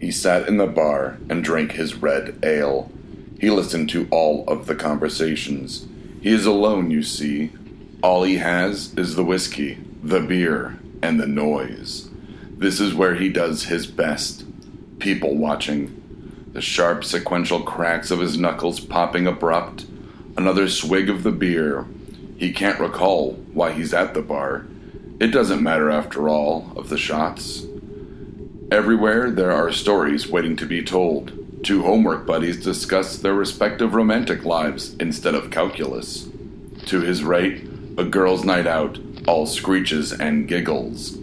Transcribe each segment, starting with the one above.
He sat in the bar and drank his red ale. He listened to all of the conversations. He is alone, you see. All he has is the whiskey, the beer, and the noise. This is where he does his best. People watching. The sharp sequential cracks of his knuckles popping abrupt. Another swig of the beer. He can't recall why he's at the bar. It doesn't matter after all of the shots. Everywhere there are stories waiting to be told. Two homework buddies discuss their respective romantic lives instead of calculus. To his right, a girl's night out, all screeches and giggles.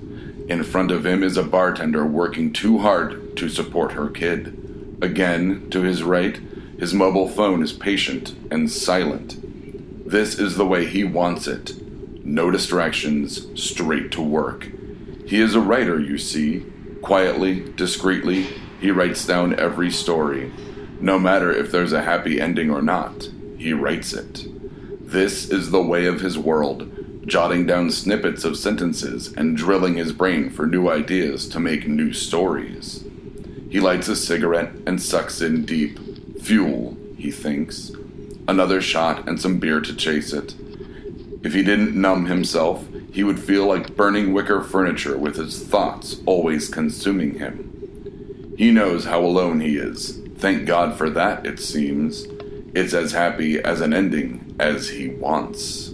In front of him is a bartender working too hard to support her kid. Again, to his right, his mobile phone is patient and silent. This is the way he wants it. No distractions, straight to work. He is a writer, you see. Quietly, discreetly, he writes down every story. No matter if there's a happy ending or not, he writes it. This is the way of his world, jotting down snippets of sentences and drilling his brain for new ideas to make new stories. He lights a cigarette and sucks in deep. Fuel, he thinks. Another shot and some beer to chase it. If he didn't numb himself, he would feel like burning wicker furniture with his thoughts always consuming him. He knows how alone he is. Thank God for that, it seems. It's as happy as an ending as he wants.